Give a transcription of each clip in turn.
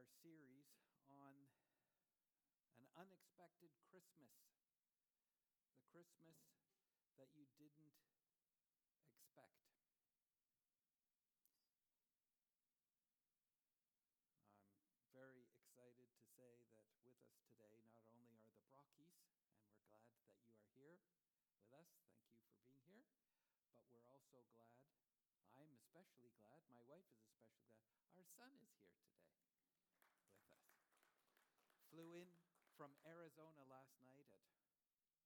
our series on an unexpected Christmas. The Christmas that you didn't expect. I'm very excited to say that with us today not only are the Brockies, and we're glad that you are here with us. Thank you for being here. But we're also glad, I'm especially glad, my wife is especially glad, our son is here today. Flew in from Arizona last night at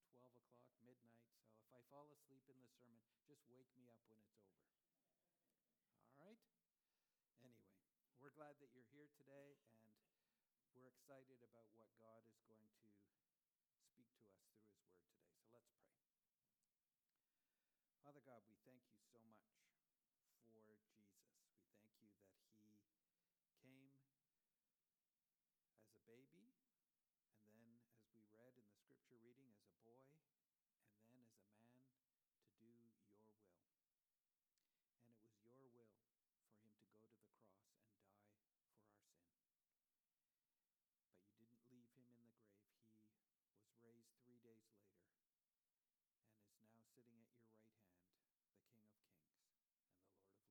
12 o'clock, midnight. So if I fall asleep in the sermon, just wake me up when it's over. All right? Anyway, we're glad that you're here today, and we're excited about what God is going to speak to us through His Word today. So let's pray. Father God, we thank you so much for Jesus. We thank you that He came as a baby, and then, as we read in the scripture reading, as a boy, and then as a man to do your will. And it was your will for him to go to the cross and die for our sin. But you didn't leave him in the grave. He was raised three days later and is now sitting at your right hand, the King of Kings and the Lord of Lords.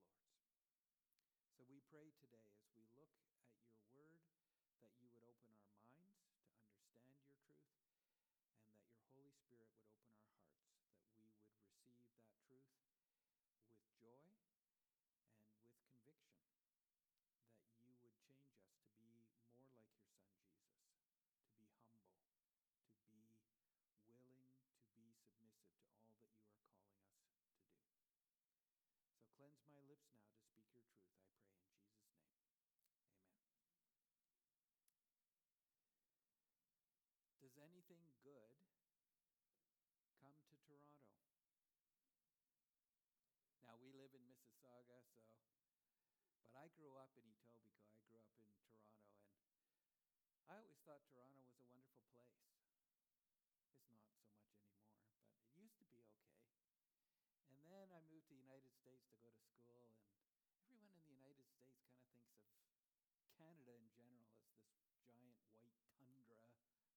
So we pray today as we look at your word that you would open our minds to understand your truth, and that your Holy Spirit would open our hearts, that we would receive that truth with joy and with conviction, that you would change us to be more like your Son Jesus, to be humble, to be willing to be submissive to all that you are calling us to do. So cleanse my lips now to speak your truth, I pray in Jesus' name. Amen. Does anything good come to Toronto? Now, we live in Mississauga, so, but I grew up in Etobicoke. I grew up in Toronto, and I always thought Toronto was a wonderful place. It's not so much anymore, but it used to be okay. And then I moved to the United States to go to school, and everyone in the United States kind of thinks of Canada in general as this giant white tundra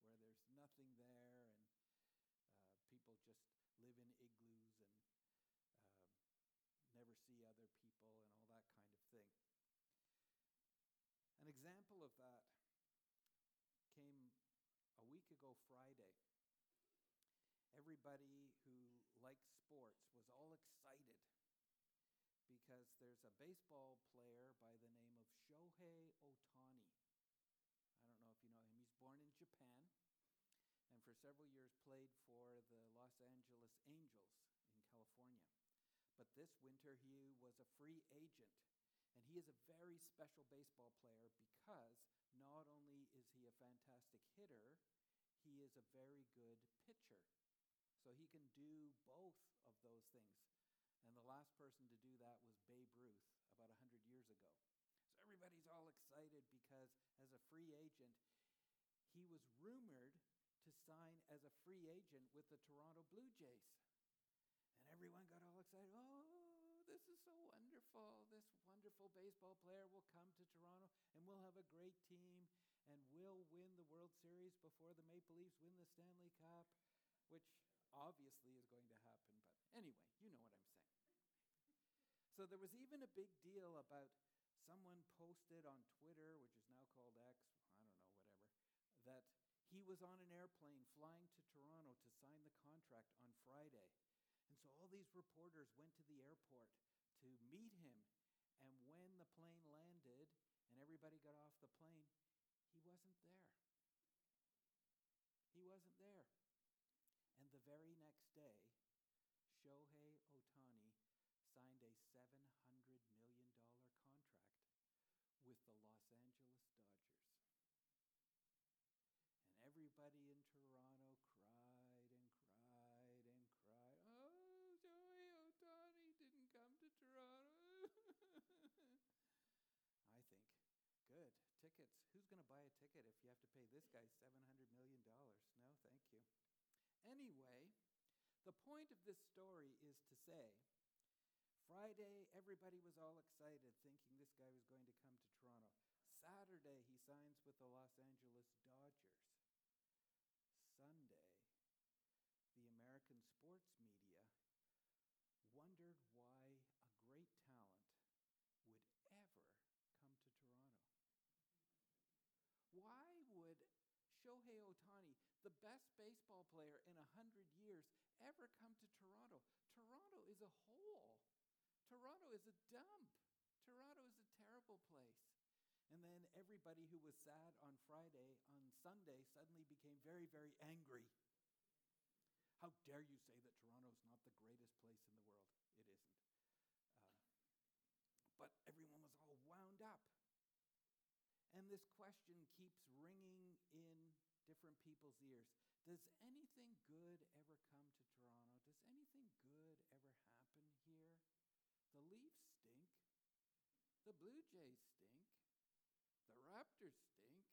where there's nothing there and uh, people just live in igloos and uh, never see other people and all that kind of thing. Example of that came a week ago Friday. Everybody who likes sports was all excited because there's a baseball player by the name of Shohei Ohtani. I don't know if you know him. He's born in Japan and for several years played for the Los Angeles Angels in California. But this winter he was a free agent. And he is a very special baseball player because not only is he a fantastic hitter, he is a very good pitcher. So he can do both of those things. And the last person to do that was Babe Ruth about 100 years ago. So everybody's all excited because as a free agent, he was rumored to sign as a free agent with the Toronto Blue Jays. And everyone got all excited. Oh, this is so wonderful. This wonderful baseball player will come to Toronto and we'll have a great team and we'll win the World Series before the Maple Leafs win the Stanley Cup, which obviously is going to happen. But anyway, you know what I'm saying. So there was even a big deal about someone posted on Twitter, which is now called X, I don't know, whatever, that he was on an airplane flying to Toronto to sign the contract on Friday. So all these reporters went to the airport to meet him. And when the plane landed and everybody got off the plane, he wasn't there. He wasn't there. And the very next day, Shohei Ohtani signed a $700 million contract with the Los Angeles Dodgers. And everybody in Toronto cried and cried and cried. Oh, Shohei Ohtani didn't come to Toronto. I think, good. Tickets. Who's going to buy a ticket if you have to pay this guy $700 million? No, thank you. Anyway, the point of this story is to say Friday, everybody was all excited, thinking this guy was going to come to Toronto. Saturday, he signs with the Los Angeles Dodgers. Sunday, the American sports media wondered why a great talent would ever come to Toronto. Why would Shohei Ohtani, the best baseball player in a hundred years, ever come to Toronto? Toronto is a hole. Toronto is a dump. Toronto is a terrible place. And then everybody who was sad on Friday, on Sunday, suddenly became very, very angry. How dare you say that Toronto is not the greatest place in the world? It isn't. Uh, but everyone was all wound up. And this question keeps ringing in different people's ears. Does anything good ever come to Toronto? Does anything good ever happen here? The Leafs stink. The Blue Jays stink. The Raptors stink.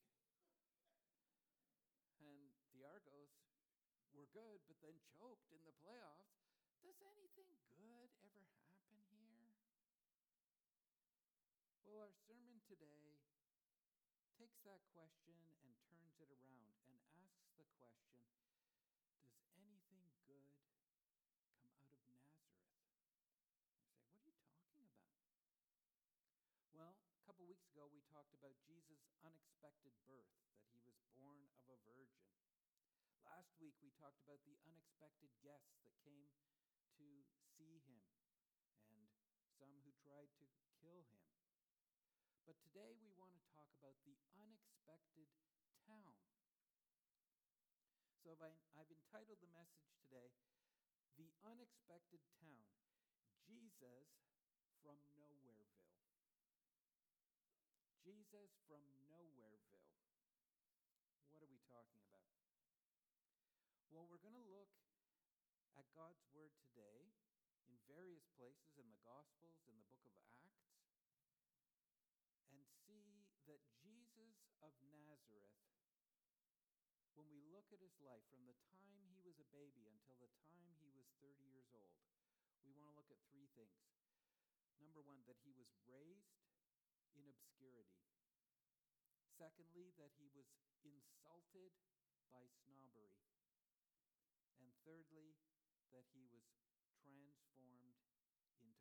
And the Argos were good, but then choked in the playoffs. Does anything good ever happen here? Well, our sermon today takes that question and turns it around the question Does anything good come out of Nazareth? You say, What are you talking about? Well, a couple weeks ago, we talked about Jesus' unexpected birth, that he was born of a virgin. Last week, we talked about the unexpected guests that came to see him and some who tried to kill him. But today, we want to talk about the unexpected town. So I've entitled the message today, The Unexpected Town Jesus from Nowhereville. Jesus from Nowhereville. What are we talking about? Well, we're going to look at God's Word today in various places in the Gospels, in the book of Acts, and see that Jesus of Nazareth, when we look at his life from the time he was a baby until the time he was 30 years old, we want to look at three things. Number one, that he was raised in obscurity. Secondly, that he was insulted by snobbery. And thirdly, that he was transformed into glory.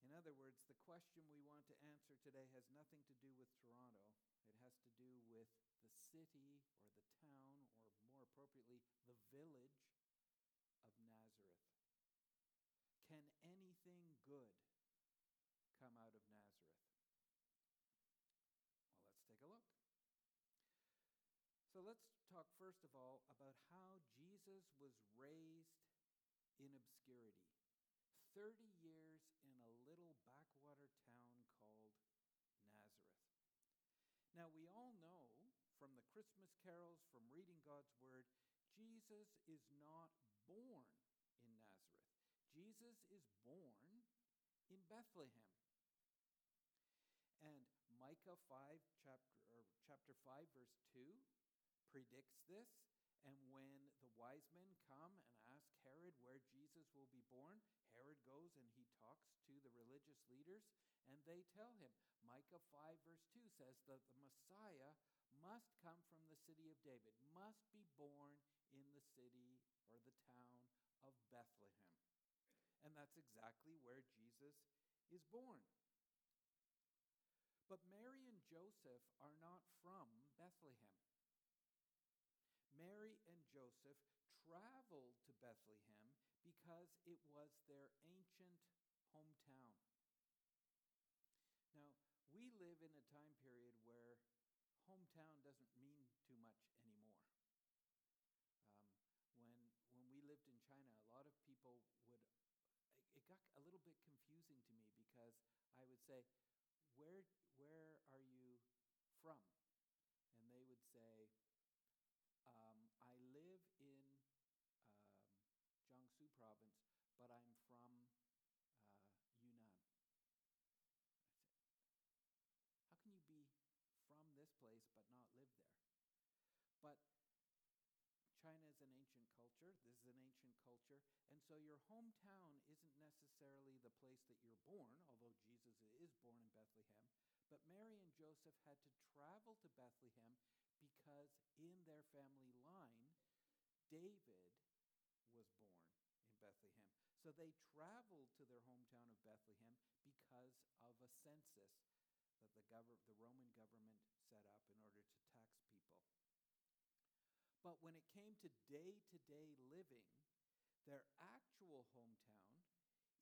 In other words, the question we want to answer today has nothing to do with Toronto. It has to do with the city or the town, or more appropriately, the village of Nazareth. Can anything good come out of Nazareth? Well, let's take a look. So let's talk first of all about how Jesus was raised in obscurity. 30 years in a little backwater town called Nazareth. Now, we all know from the Christmas carols, from reading God's Word, Jesus is not born in Nazareth. Jesus is born in Bethlehem. And Micah 5, chapter, chapter 5, verse 2 predicts this. And when the wise men come and ask Herod where Jesus will be born, Herod goes and he talks to the religious leaders, and they tell him. Micah 5, verse 2 says that the Messiah must come from the city of David, must be born in the city or the town of Bethlehem. And that's exactly where Jesus is born. But Mary and Joseph are not from Bethlehem. Mary and Joseph traveled to Bethlehem because it was their ancient hometown. Now, we live in a time period hometown doesn't mean too much anymore. Um, when, when we lived in China, a lot of people would, it got a little bit confusing to me because I would say, where, where are you from? And they would say, um, I live in um, Jiangsu province, but I'm from uh, Yunnan. How can you be from this place but not live there? But China is an ancient culture. This is an ancient culture. And so your hometown isn't necessarily the place that you're born, although Jesus is born in Bethlehem. But Mary and Joseph had to travel to Bethlehem because in their family line, David was born in Bethlehem. So they traveled to their hometown of Bethlehem because of a census that the, gov- the Roman government set up in order to tax people. But when it came to day to day living, their actual hometown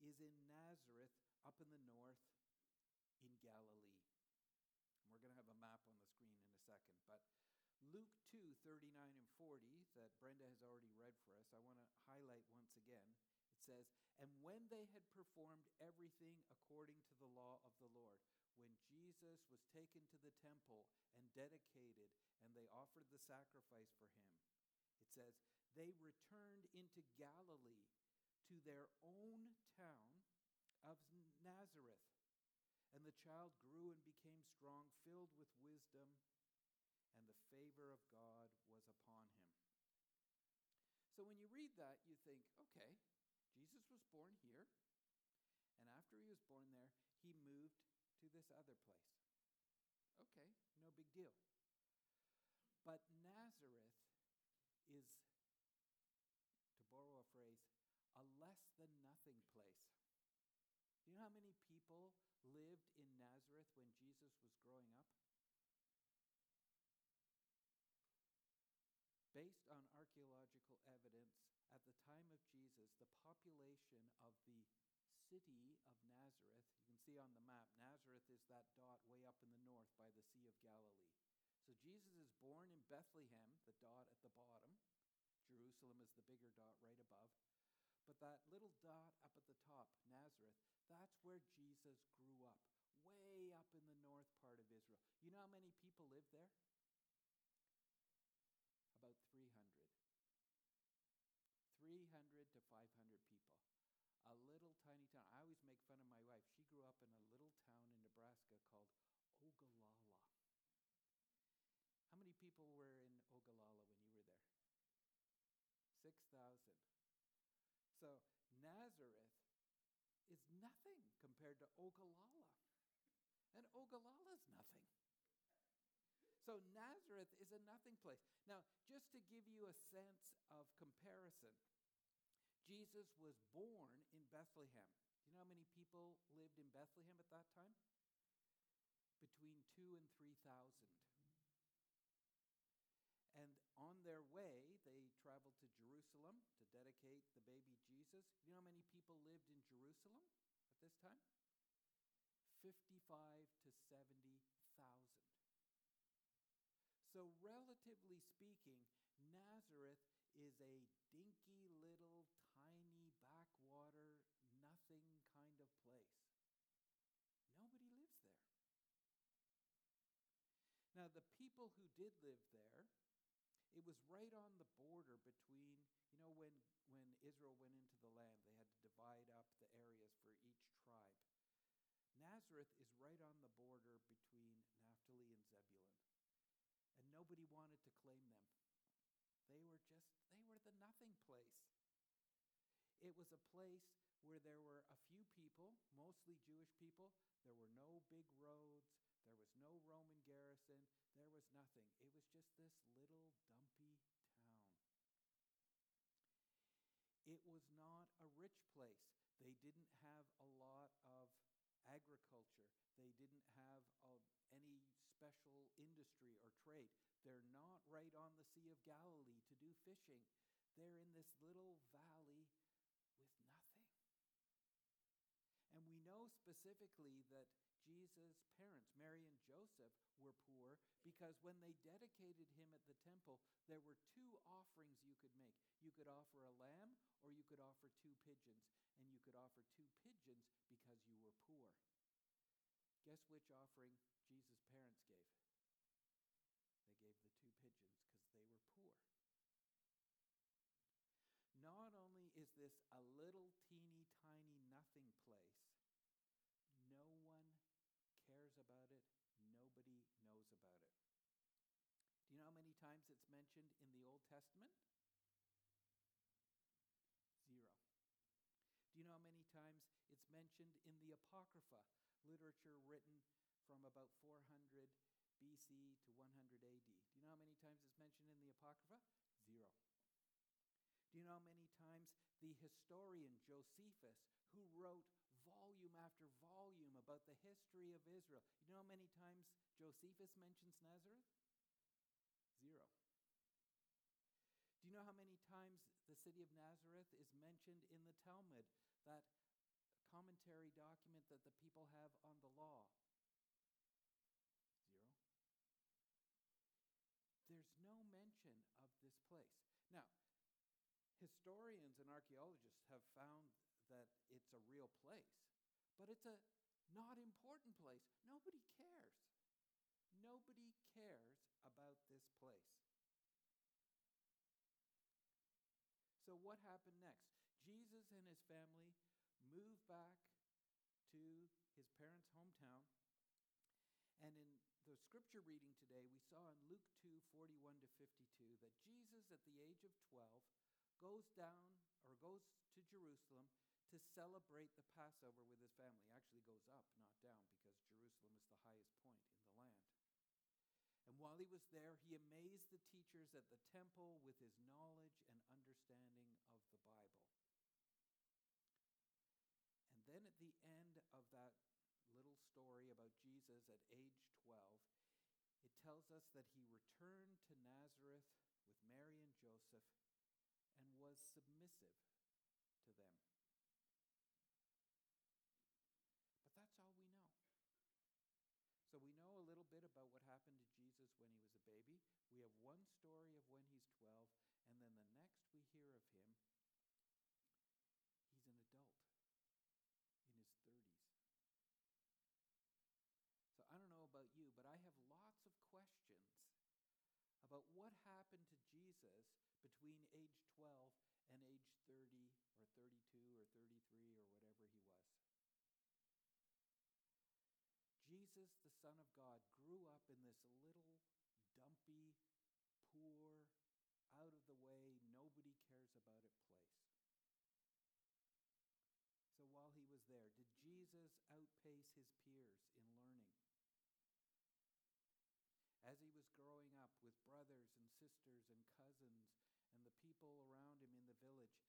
is in Nazareth, up in the north in Galilee. And we're going to have a map on the screen in a second. But Luke 2 39 and 40, that Brenda has already read for us, I want to highlight once again. It says, And when they had performed everything according to the law of the Lord, when Jesus was taken to the temple and dedicated, and they offered the sacrifice for him, it says, They returned into Galilee to their own town of Nazareth. And the child grew and became strong, filled with wisdom, and the favor of God was upon him. So when you read that, you think, okay, Jesus was born here, and after he was born there, he moved to this other place. Okay, no big deal. But Nazareth is, to borrow a phrase, a than nothing place. Do you know how many people lived in Nazareth when Jesus was growing up? Based on archaeological evidence, at the time of Jesus, the population of the city of Nazareth, you can see on the map, Nazareth is that dot way up in the north by the Sea of Galilee. So Jesus is born in Bethlehem, the dot at the bottom. Jerusalem is the bigger dot right above. But that little dot up at the top, Nazareth, that's where Jesus grew up, way up in the north part of Israel. You know how many people live there? About 300. 300 to 500 people. A little tiny town. I always make fun of my wife. She grew up in a little town in Nebraska called Ogallala. How many people were in Ogallala when you were there? 6,000. So Nazareth is nothing compared to Ogallala. And Ogallala is nothing. So Nazareth is a nothing place. Now, just to give you a sense of comparison, Jesus was born in Bethlehem. Do You know how many people lived in Bethlehem at that time? Between two and 3,000. And on their way, they traveled to Jerusalem to dedicate the baby Jesus. You know how many people lived in Jerusalem this time? 55 to 70,000. So, relatively speaking, Nazareth is a dinky little tiny backwater, nothing kind of place. Nobody lives there. Now, the people who did live there, it was right on the border between, you know, when, when Israel went into the land, they had to divide up the tribe. Nazareth is right on the border between Naphtali and Zebulun. And nobody wanted to claim them. They were just, they were the nothing place. It was a place where there were a few people, mostly Jewish people. There were no big roads. There was no Roman garrison. There was nothing. It was just this little dumpy town. It was not a rich place. They didn't have a lot of agriculture. They didn't have uh, any special industry or trade. They're not right on the Sea of Galilee to do fishing. They're in this little valley with nothing. And we know specifically that Jesus' parents, Mary and Joseph, were poor because when they dedicated him at the temple, there were two offerings you could make. You could offer a lamb or you could offer two pigeons. And you could offer two pigeons because you were poor. Guess which offering Jesus' parents gave? They gave the two pigeons because they were poor. Not only is this a little teeny tiny nothing place, no one cares about it, nobody knows about it. Do you know how many times it's mentioned in the Old Testament? Zero. Do you know how many times it's mentioned in the Apocrypha, literature written from about 400 BC to 100 AD. Do you know how many times it's mentioned in the Apocrypha? Zero. Do you know how many times the historian Josephus, who wrote volume after volume about the history of Israel, you know how many times Josephus mentions Nazareth? Zero. Do you know how many times the city of Nazareth is mentioned in the Talmud, that commentary document that the people have on the law? Zero. There's no mention of this place. Now, historians and archaeologists have found that it's a real place, but it's a not important place. Nobody cares. Nobody cares about this place. So, what happened next? Jesus and his family moved back to his parents' hometown. And in the scripture reading today, we saw in Luke 2 41 to 52 that Jesus, at the age of 12, goes down or goes to Jerusalem to celebrate the Passover with his family. Actually, goes up, not down, because Jerusalem is the highest point in the land. And while he was there, he amazed the teachers at the temple with his knowledge and understanding of the Bible. And then at the end of that little story Jesus at age 12, it tells us that he returned to Nazareth with Mary and Joseph and was submissive to them. But that's all we know. So we know a little bit about what happened to Jesus when he was a baby. We have one story of when he's 12, and then the next we hear of him, he's an adult in his 30s. So I don't know about you, but I have lots of questions about what happened to Jesus between age 12 and age 30 or 32 or 33 or whatever he was. Jesus, the Son of God, grew up in this little, dumpy, poor, out of the way, nobody cares about it place. So while he was there, did Jesus outpace his peers in learning? As he was growing up with brothers and sisters and cousins and the people around him in the village,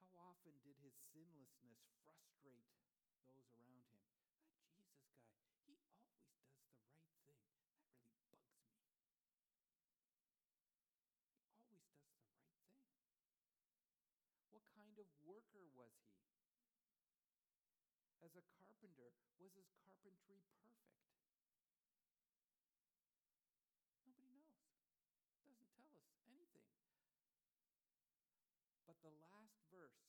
how often did his sinlessness frustrate those around him? That Jesus guy, he always does the right thing. That really bugs me. He always does the right thing. What kind of worker was he? As a carpenter, was his carpentry perfect? Nobody knows. Doesn't tell us anything. But the last verse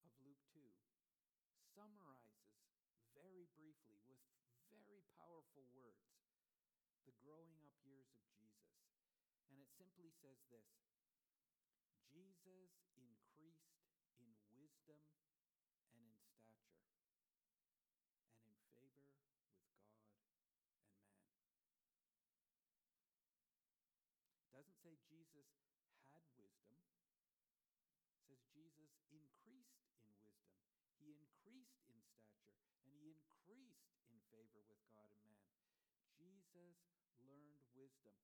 of Luke 2 summarizes very briefly with very powerful words the growing up years of Jesus. And it simply says this Jesus increased in wisdom and in stature and in favor with God and man. It doesn't say Jesus had wisdom. It says Jesus increased in wisdom. He increased in stature and he increased in favor with God and man. Jesus learned wisdom.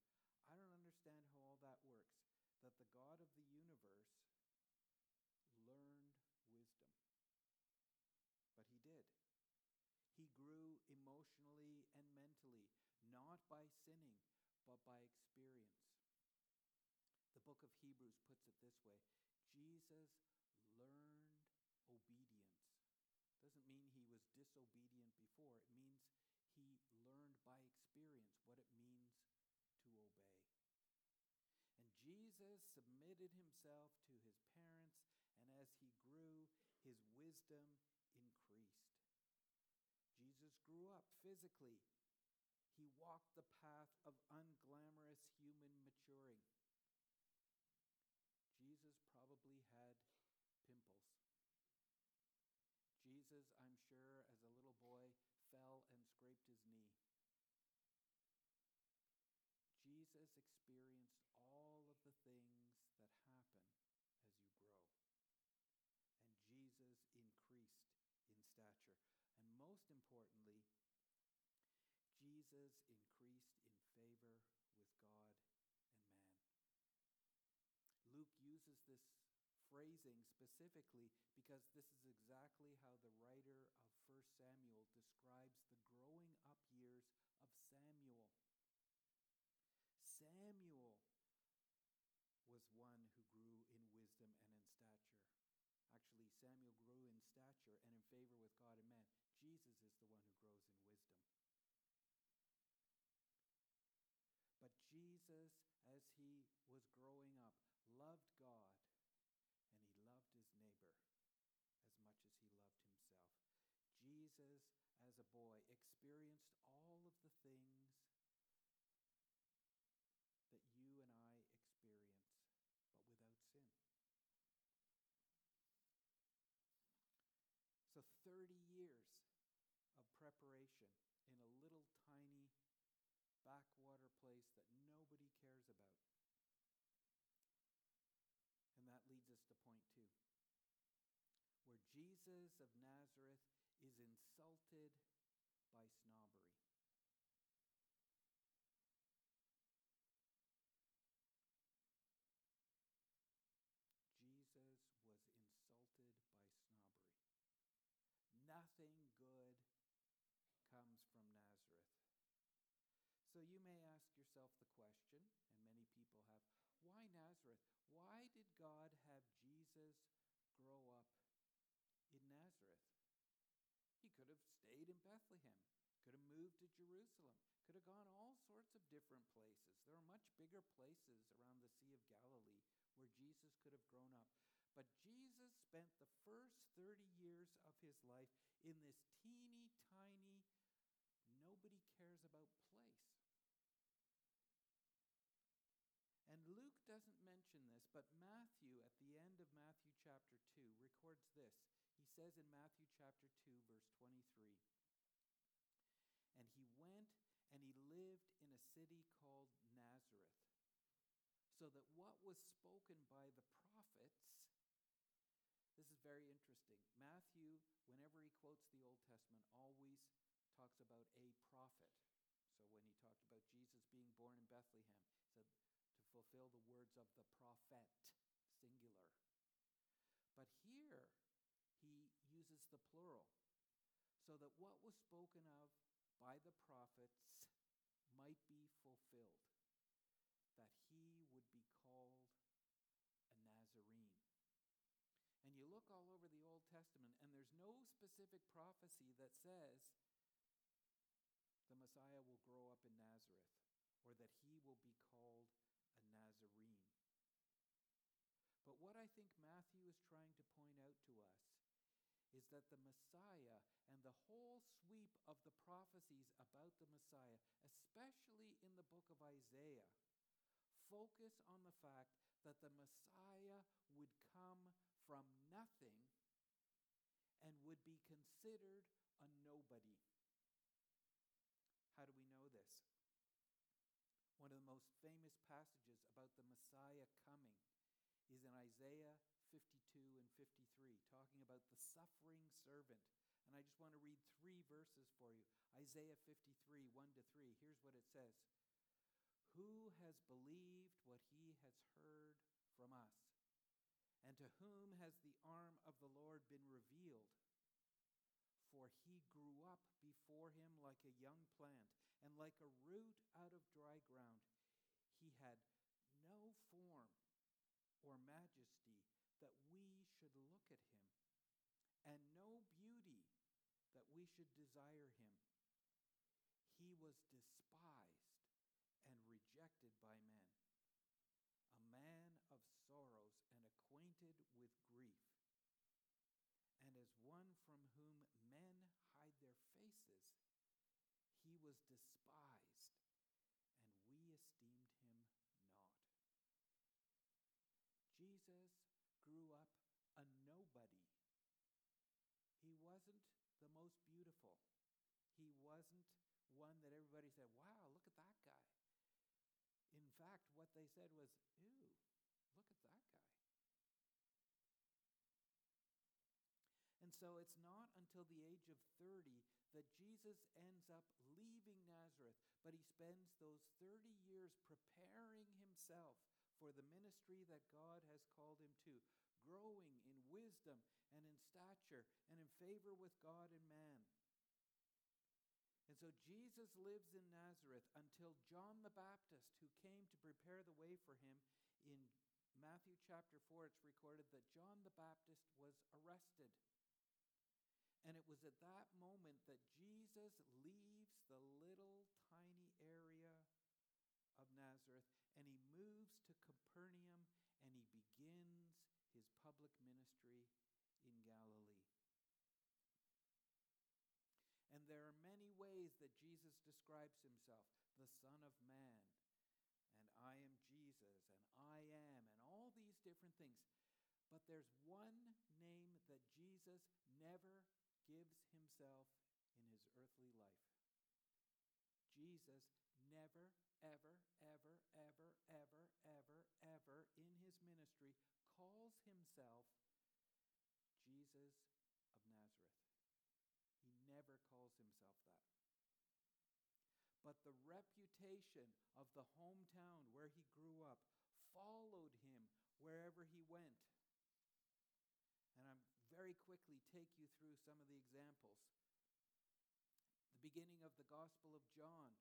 I don't understand how all that works. That the God of the universe learned wisdom. But he did. He grew emotionally and mentally, not by sinning, but by experience. The book of Hebrews puts it this way Jesus learned obedience. Doesn't mean he was disobedient before, it means he learned by experience what it means to obey. And Jesus submitted himself to his parents, and as he grew, his wisdom increased. Jesus grew up physically. He walked the path of unglamorous human maturing. Jesus probably had pimples. Jesus, I'm sure, as a little boy, fell and scraped his knee. Jesus experienced all of the things that happen as you grow. And Jesus increased in stature. And most importantly, Jesus increased in favor with God and man. Luke uses this phrasing specifically because this is exactly how the writer of 1 Samuel describes the growing up years of Samuel. Samuel was one who grew in wisdom and in stature. Actually, Samuel grew in stature and in favor with God and man. Jesus is the one who grows in wisdom. But Jesus, as he was growing up, loved God and he loved his neighbor as much as he loved himself. Jesus, as a boy, experienced all of the things that you and I experience, but without sin. So, 30 years of preparation in a little tiny backwater place that nobody cares about. And that leads us to point two, where Jesus of Nazareth is insulted by snobbery. Jesus was insulted by snobbery. Nothing good comes from Nazareth. So you may ask yourself the question, and many people have why Nazareth? Why did God have Jesus grow up in Nazareth? He could have stayed in Bethlehem, could have moved to Jerusalem, could have gone all sorts of different places. There are much bigger places around the Sea of Galilee where Jesus could have grown up. But Jesus spent the first 30 years of his life in this teeny tiny, nobody cares about place. And Luke doesn't mention this, but Matthew, at the end of Matthew chapter 2, records this. He says in Matthew chapter 2, verse 23 And he went and he lived in a city called Nazareth, so that what was spoken by the prophets this is very interesting. Matthew, whenever he quotes the Old Testament, always talks about a prophet. So when he talked about Jesus being born in Bethlehem, he said to fulfill the words of the prophet, singular. But here, he uses the plural, so that what was spoken of by the prophets might be fulfilled, that he would be called a Nazarene. And you look all over the Old Testament, and there's no specific prophecy that says the Messiah will grow up in Nazareth or that he will be called a Nazarene. But what I think Matthew is trying to point out to us is that the Messiah and the whole sweep of the prophecies about the Messiah, especially in the book of Isaiah, focus on the fact that the Messiah would come from nothing and would be considered a nobody. How do we know this? One of the most famous passages about the Messiah coming is in Isaiah 52 and 53, talking about the suffering servant. And I just want to read three verses for you Isaiah 53, 1 to 3. Here's what it says Who has believed what he has heard from us? And to whom has the arm of the Lord been revealed? For he grew up before him like a young plant, and like a root out of dry ground. He had no form or majesty that we should look at him, and no beauty that we should desire him. He was despised and rejected by men a man of sorrows and acquainted with grief, and as one from whom men hide their faces, he was despised, and we esteemed him not. Jesus grew up a nobody. He wasn't the most beautiful. He wasn't one that everybody said, wow, look at that guy. In fact, what they said was, ew, look at that guy. And so it's not until the age of 30 that Jesus ends up leaving Nazareth, but he spends those 30 years preparing himself for the ministry that God has called him to, growing in wisdom and in stature and in favor with God and man. And so Jesus lives in Nazareth until John the Baptist, who came to prepare the way for him in Matthew chapter 4, it's recorded that John the Baptist was arrested. And it was at that moment that Jesus leaves the little tiny area of Nazareth and he moves to Capernaum and he begins his public ministry in Galilee. And there are many ways that Jesus describes himself the Son of Man, and I am Jesus, and I am, and all these different things. But there's one name that Jesus never gives himself in his earthly life. Jesus never, ever, ever, ever, ever, ever, ever in his ministry calls himself Jesus of Nazareth. He never calls himself that. But the reputation of the hometown where he grew up followed him wherever he went. And I'm very quickly take you through some of the examples. The beginning of the Gospel of John,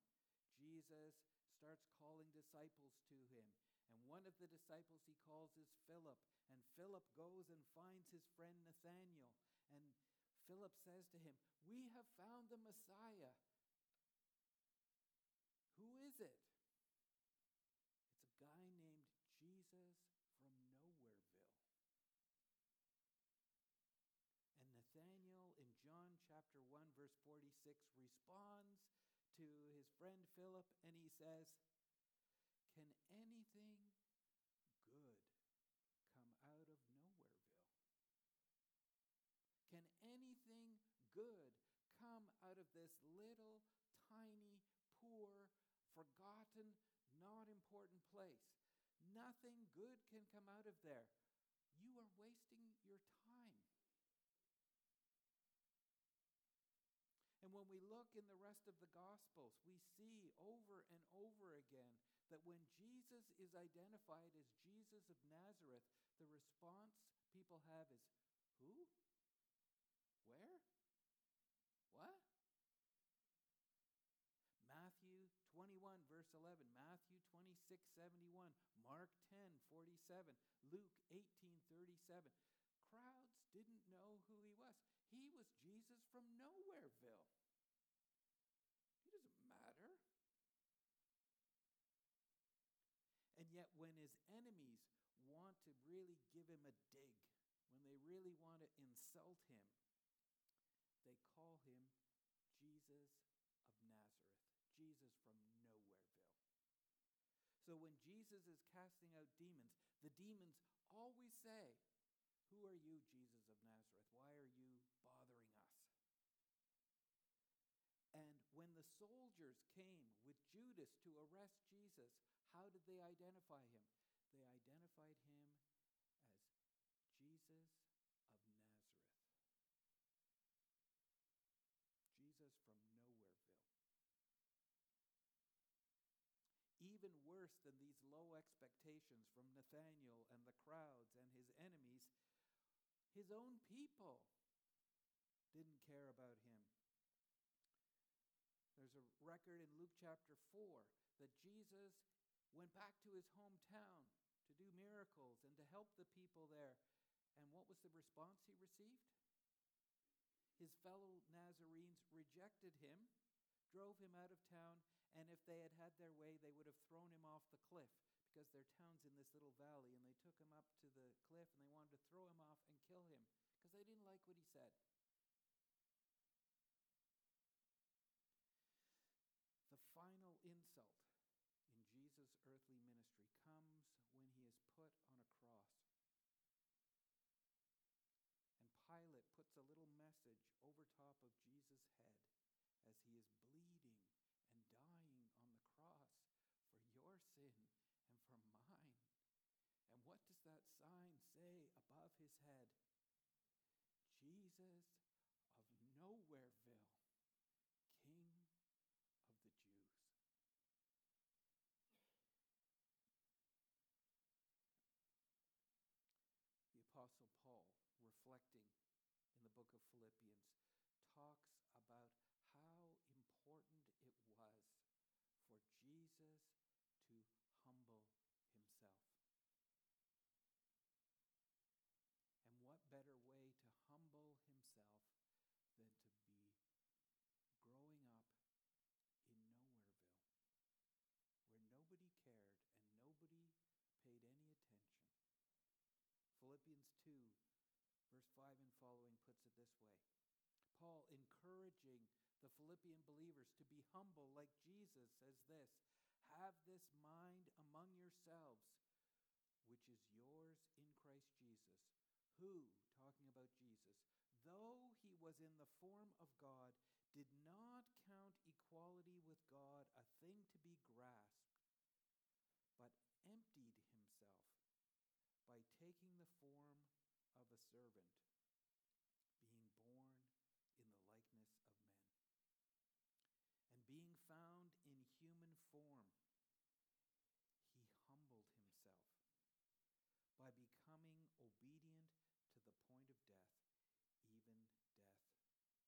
Jesus starts calling disciples to him. And one of the disciples he calls is Philip. And Philip goes and finds his friend Nathanael. And Philip says to him, We have found the Messiah. Who is it? It's a guy named Jesus from Nowhereville. And Nathanael in John chapter 1, verse 46, responds to his friend Philip and he says, Can anything good come out of Nowhereville? Can anything good come out of this little, tiny, poor, forgotten, not important place? Nothing good can come out of there. You are wasting your time. And when we look in the rest of the Gospels, we see over and over again that when Jesus is identified as Jesus of Nazareth, the response people have is, Who? 671, Mark 10, 47, Luke 18, 37. Crowds didn't know who he was. He was Jesus from Nowhereville. It doesn't matter. And yet, when his enemies want to really give him a dig, when they really want to insult him, they call him Jesus So when Jesus is casting out demons, the demons always say, Who are you, Jesus of Nazareth? Why are you bothering us? And when the soldiers came with Judas to arrest Jesus, how did they identify him? They identified him as Jesus of Nazareth. Jesus from Nowhereville. Worse than these low expectations from Nathanael and the crowds and his enemies, his own people didn't care about him. There's a record in Luke chapter 4 that Jesus went back to his hometown to do miracles and to help the people there. And what was the response he received? His fellow Nazarenes rejected him, drove him out of town, and if they had had their way, they would have thrown him off the cliff because their town's in this little valley. And they took him up to the cliff and they wanted to throw him off and kill him because they didn't like what he said. The final insult in Jesus' earthly ministry comes when he is put on a cross. And Pilate puts a little message over top of Jesus' head as he is bleeding What does that sign say above his head? Jesus of Nowhereville, King of the Jews. The Apostle Paul, reflecting in the book of Philippians, talks this way. Paul, encouraging the Philippian believers to be humble like Jesus, says this Have this mind among yourselves, which is yours in Christ Jesus, who, talking about Jesus, though he was in the form of God, did not count equality with God a thing to be grasped, but emptied himself by taking the form of a servant, being born in the likeness of men. And being found in human form, he humbled himself by becoming obedient to the point of death, even death on a cross.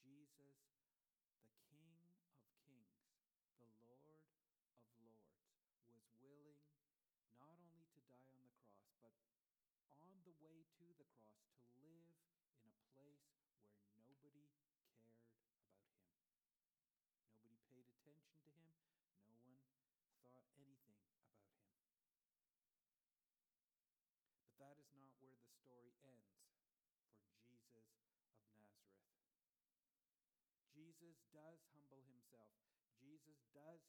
Jesus, the King of kings, the Lord of lords, was willing not only to die on the cross, but on the way the cross to live in a place where nobody cared about him. Nobody paid attention to him. No one thought anything about him. But that is not where the story ends for Jesus of Nazareth. Jesus does humble himself. Jesus does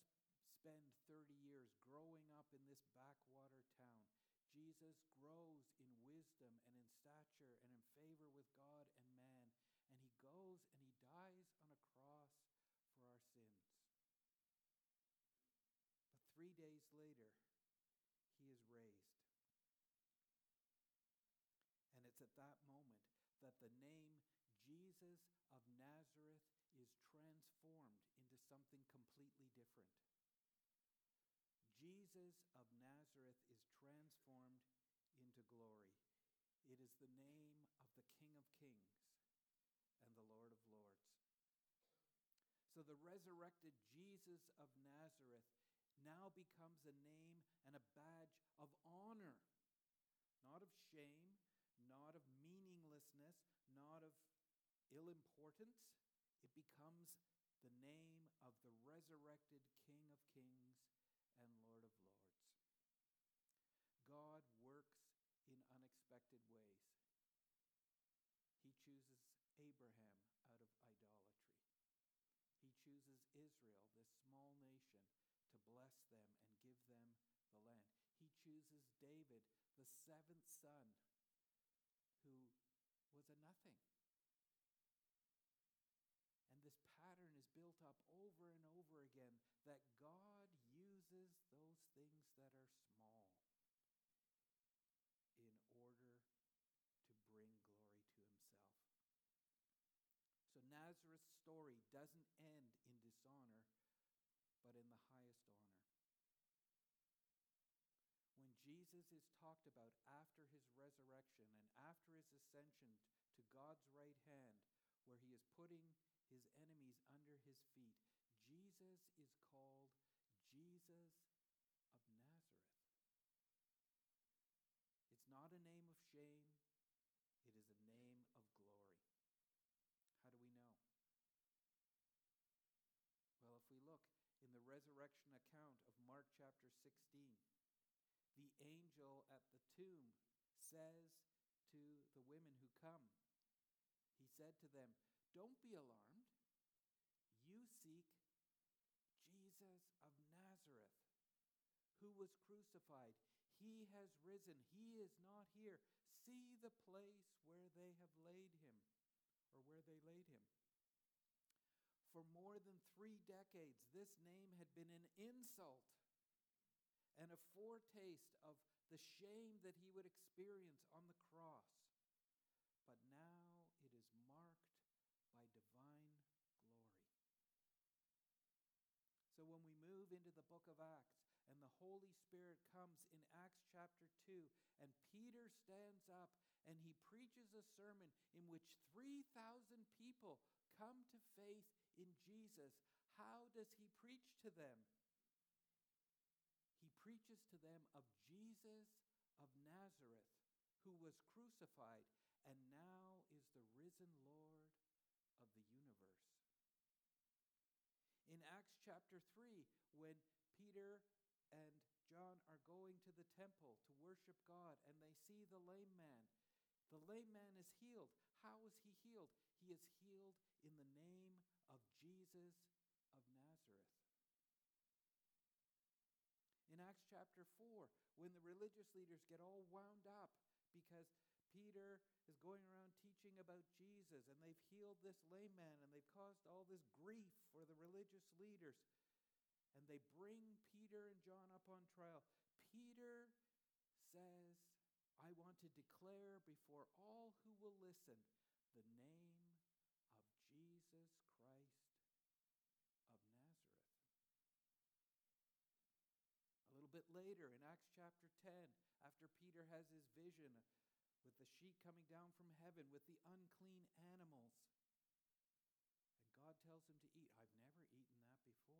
spend 30 years growing up in this backwater town. Jesus grows wisdom and in stature and in favor with God and man. And he goes and he dies on a cross for our sins. But three days later, he is raised. And it's at that moment that the name Jesus of Nazareth is transformed into something completely different. Jesus of Nazareth is transformed. It is the name of the King of Kings and the Lord of Lords. So the resurrected Jesus of Nazareth now becomes a name and a badge of honor, not of shame, not of meaninglessness, not of ill importance. It becomes the name of the resurrected King of Kings and Lord of Lords. God works in unexpected ways. He chooses Abraham out of idolatry. He Israel, this small nation, to bless them and give them the land. He chooses David, the seventh son, who was a nothing. And this pattern is built up over and over again that God uses those things that are small in order to bring glory to himself. So Nazareth's story doesn't end in dishonor, but in the highest honor. When Jesus is talked about after his resurrection and after his ascension to God's right hand, where he is putting his enemies under his feet. Jesus is called Jesus of Nazareth. It's not a name of shame, it is a name of glory. How do we know? Well, if we look in the resurrection account of Mark chapter 16, the angel at the tomb says to the women who come, He said to them, don't be alarmed. You seek Jesus of Nazareth, who was crucified. He has risen. He is not here. See the place where they have laid him, or where they laid him. For more than three decades, this name had been an insult and a foretaste of the shame that he would experience on the cross. But now it is marked by divine glory. So when we move into the book of Acts and the Holy Spirit comes in Acts chapter 2, and Peter stands up and he preaches a sermon in which 3,000 people come to faith in Jesus, how does he preach to them? To them of Jesus of Nazareth, who was crucified and now is the risen Lord of the universe. In Acts chapter 3, when Peter and John are going to the temple to worship God and they see the lame man, the lame man is healed. How is he healed? He is healed in the name of Jesus of Nazareth. In Acts chapter 4, when the religious leaders get all wound up because Peter is going around teaching about Jesus and they've healed this lame man and they've caused all this grief for the religious leaders. And they bring Peter and John up on trial. Peter says, I want to declare before all who will listen the name of Jesus Christ of Nazareth. A little bit later in Acts chapter 10, after Peter has his vision with the sheet coming down from heaven with the unclean animals, and God tells him to eat. I've never eaten that before.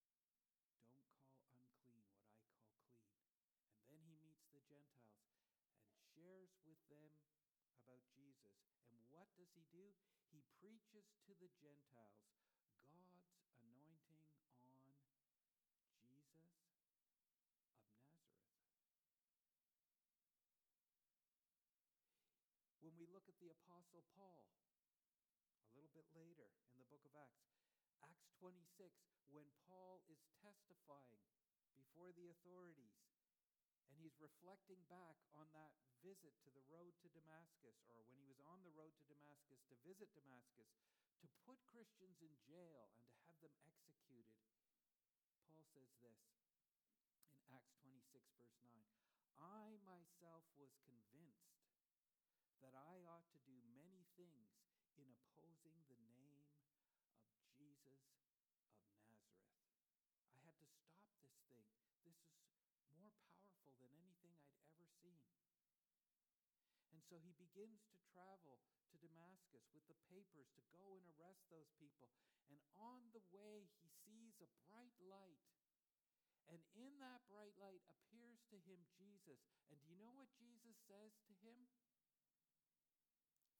Don't call unclean what I call clean. And then he meets the Gentiles and shares with them about Jesus. And what does he do? He preaches to the Gentiles God's anointing on Jesus of Nazareth. When we look at the Apostle Paul, a little bit later in the book of Acts, Acts 26, when Paul is testifying before the authorities and he's reflecting back on that visit to the road to Damascus, or when he was on the road to Damascus to visit Damascus, to put Christians in jail and to have them executed, Paul says this in Acts 26, verse 9 I myself was convinced that I ought to do many things in opposing the name of Jesus of Nazareth. I had to stop this thing. This is more powerful than anything I'd ever seen. And so he begins to travel to Damascus with the papers to go and arrest those people. And on the way, he sees a bright light. And in that bright light appears to him Jesus. And do you know what Jesus says to him?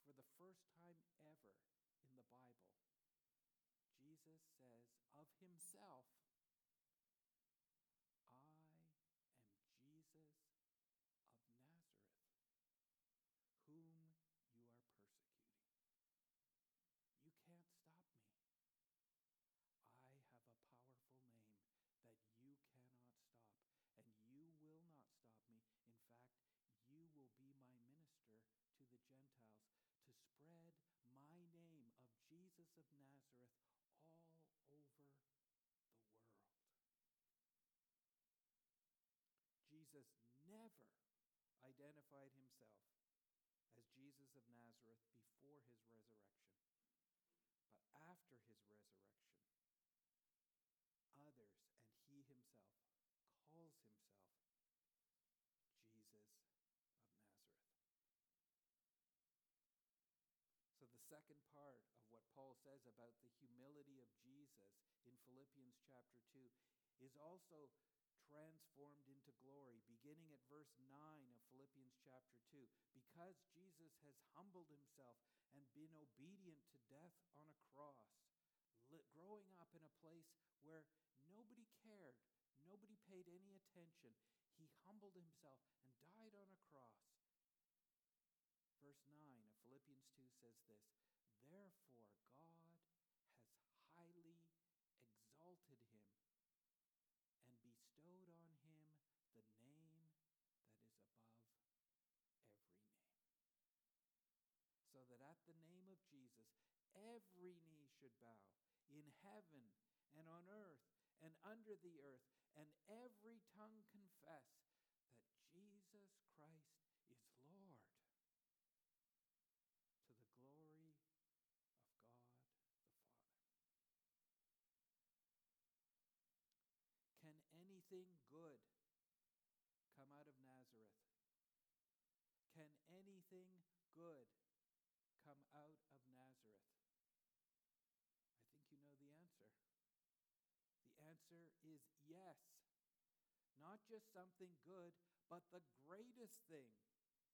For the first time ever in the Bible, Jesus says of himself, I am Jesus of Nazareth whom you are persecuting. You can't stop me. I have a powerful name that you cannot stop, and you will not stop me. In fact, you will be my minister to the Gentiles to spread my name of Jesus of Nazareth all over the world. Jesus never identified himself as Jesus of Nazareth before his resurrection. But after his resurrection, others and he himself calls himself Jesus of Nazareth. So, the second part of what Paul says about the humility of Jesus in Philippians chapter 2 is also transformed into glory, beginning at verse 9 of Philippians chapter 2. Because Jesus has humbled himself and been obedient to death on a cross, growing up in a place where nobody cared, nobody paid any attention, he humbled himself and died on a cross. Verse 9 of Philippians 2 says this Therefore, God has highly exalted him and bestowed on him the name that is above every name. So that at the name of Jesus, every knee should bow in heaven and on earth and under the earth, and every tongue confess that Jesus Christ is Lord to the glory of God the Father. Can anything good come out of Nazareth? Can anything good come out of Nazareth? I think you know the answer. The answer is yes. Not just something good, but the greatest thing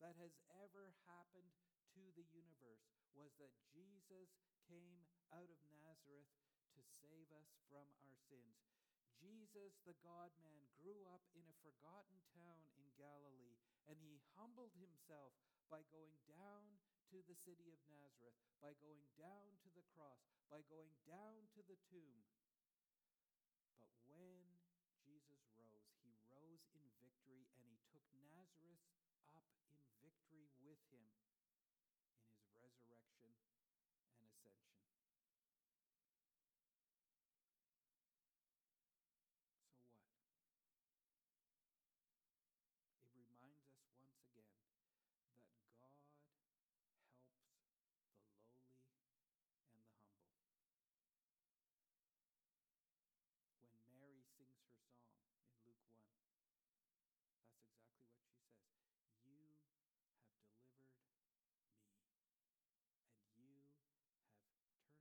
that has ever happened to the universe was that Jesus came out of Nazareth to save us from our sins. Jesus, the God man, grew up in a forgotten town in Galilee, and he humbled himself by going down to the city of Nazareth, by going down to the cross, by going down to the tomb. But when Jesus rose, he rose in victory, and he took Nazareth up in victory with him in his resurrection and ascension. So what? It reminds us once again that God helps the lowly and the humble. When Mary sings her song in Luke 1, that's exactly what she says. You have delivered me, and you have turned aside those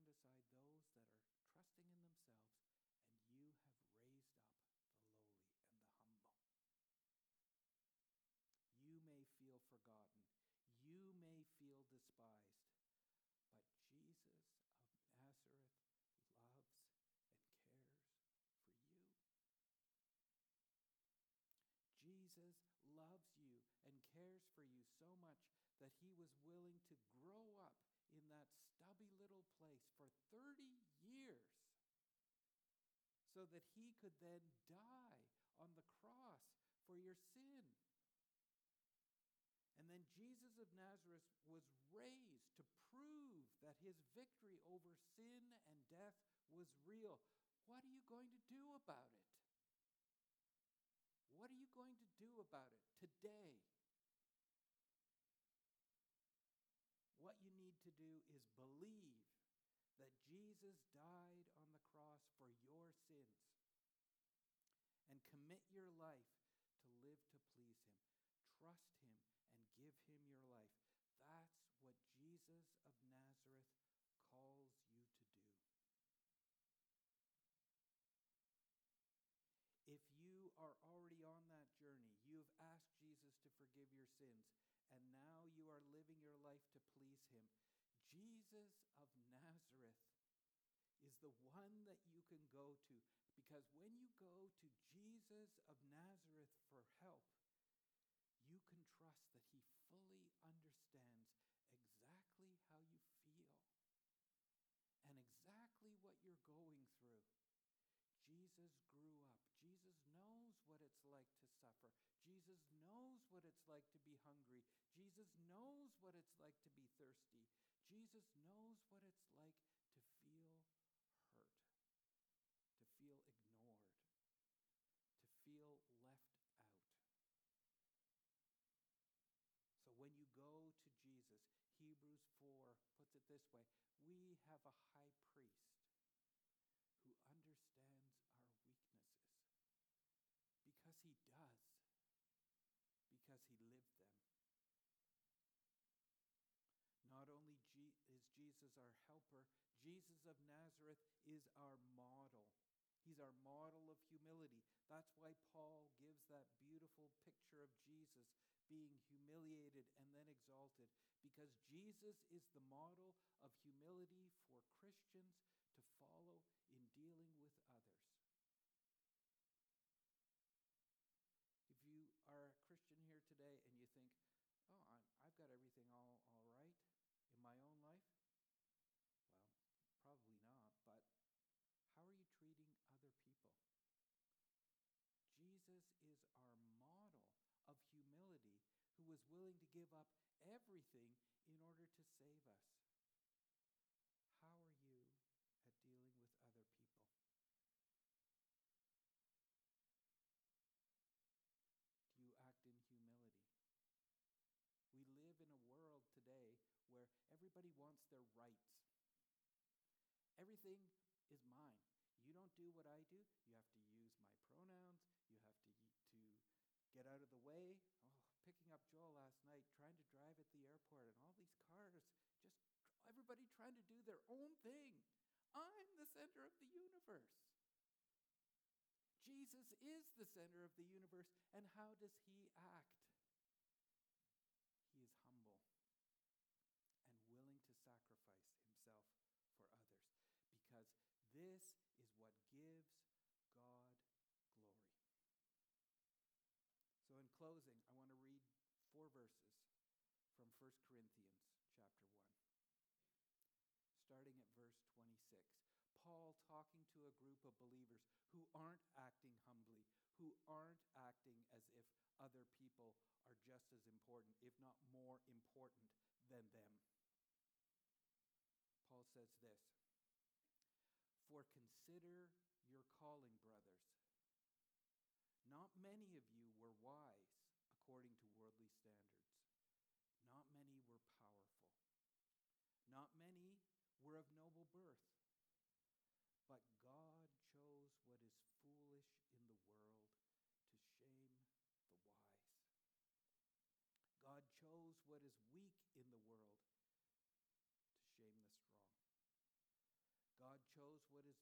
that are trusting in themselves and you have raised up the lowly and the humble. You may feel forgotten. You may feel despised. But Jesus of Nazareth loves and cares for you. Jesus loves you and cares for you so much that he was willing to grow up in that stubby little place for 30 years so that he could then die on the cross for your sin. And then Jesus of Nazareth was raised to prove that his victory over sin and death was real. What are you going to do about it? What are you going to do about it today? What you need to do is believe that Jesus died on the cross for your sins and commit your life to live to please Him. Trust Him and give Him your life. That's what Jesus of Nazareth calls you to do. If you are already on that journey, you have asked Jesus to forgive your sins, and now you are living your life to please Him, Jesus of Nazareth the one that you can go to because when you go to Jesus of Nazareth for help, you can trust that he fully understands exactly how you feel and exactly what you're going through. Jesus grew up. Jesus knows what it's like to suffer. Jesus knows what it's like to be hungry. Jesus knows what it's like to be thirsty. Jesus knows what it's like to feel hurt, to feel ignored, to feel left out. So when you go to Jesus, Hebrews 4 puts it this way we have a high priest who understands our weaknesses because he does, because he lived them. Not only is Jesus our helper, Jesus of Nazareth is our model. He's our model of humility. That's why Paul gives that beautiful picture of Jesus being humiliated and then exalted, because Jesus is the model of humility for Christians to follow in dealing with others. If you are a Christian here today and you think, oh, I've got everything all, all right in my own life, well, Probably not, but how are you treating other people? Jesus is our model of humility who was willing to give up everything in order to save us. How are you at dealing with other people? Do you act in humility? We live in a world today where everybody wants their rights. Everything is mine. You don't do what I do. You have to use my pronouns. You have to, to get out of the way. Oh, picking up Joel. saw last night trying to drive at the airport and all these cars, just everybody trying to do their own thing. I'm the center of the universe. Jesus is the center of the universe, and how does he act? He is humble and willing to sacrifice himself for others because this is what gives God glory. So in closing, I want to read four verses from 1 Corinthians chapter 1. Starting at verse 26. Paul talking to a group of believers who aren't acting humbly, who aren't acting as if other people are just as important, if not more important than them. Paul says this For consider your calling, brothers. Not many of you were wise according to worldly standards. Not many were powerful. Not many were of noble birth. But God chose what is foolish in the world to shame the wise. God chose what is weak in the world to shame the strong. God chose what is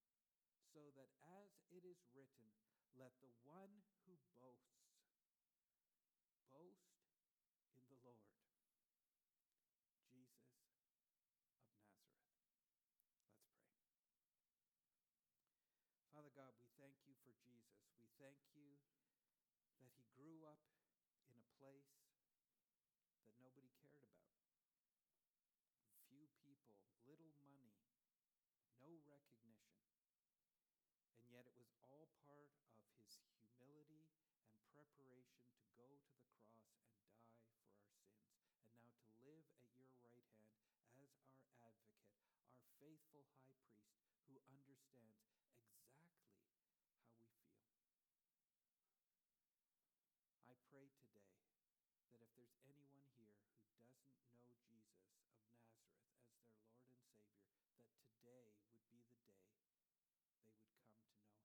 so that as it is written, let the one who boasts boast in the Lord, Jesus of Nazareth. Let's pray. Father God, we thank you for Jesus. We thank you that he grew up in a place that nobody cared about. Few people, little money, no recognition. And yet it was all part of his humility and preparation to go to the cross and die for our sins, and now to live at your right hand as our advocate, our faithful high priest who understands exactly how we feel. I pray today that if there's anyone here who doesn't know Jesus of Nazareth as their Lord and Savior, that today would be the day they would come to know him,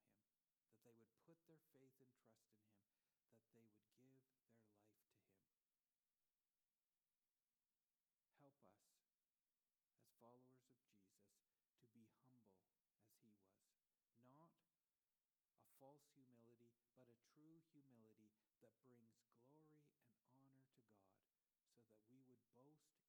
that they would put their faith and trust in him, that they would give their life to him. Help us, as followers of Jesus, to be humble as he was. Not a false humility, but a true humility that brings glory and honor to God, so that we would boast